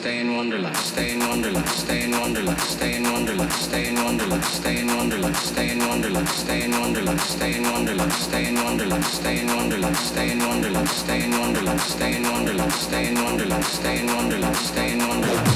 stay in wonderland, stay in wonderland, stay in wonderland, stay in wonderland, stay in wonderland, stay in wonderland, stay in wonderland, stay in wonderland, stay in wonderland, stay in wonderland, stay in wonderland, stay in wonderland, stay in wonderland, stay in wonderland, stay in wonderland, stay in wonderland, stay in wonderland.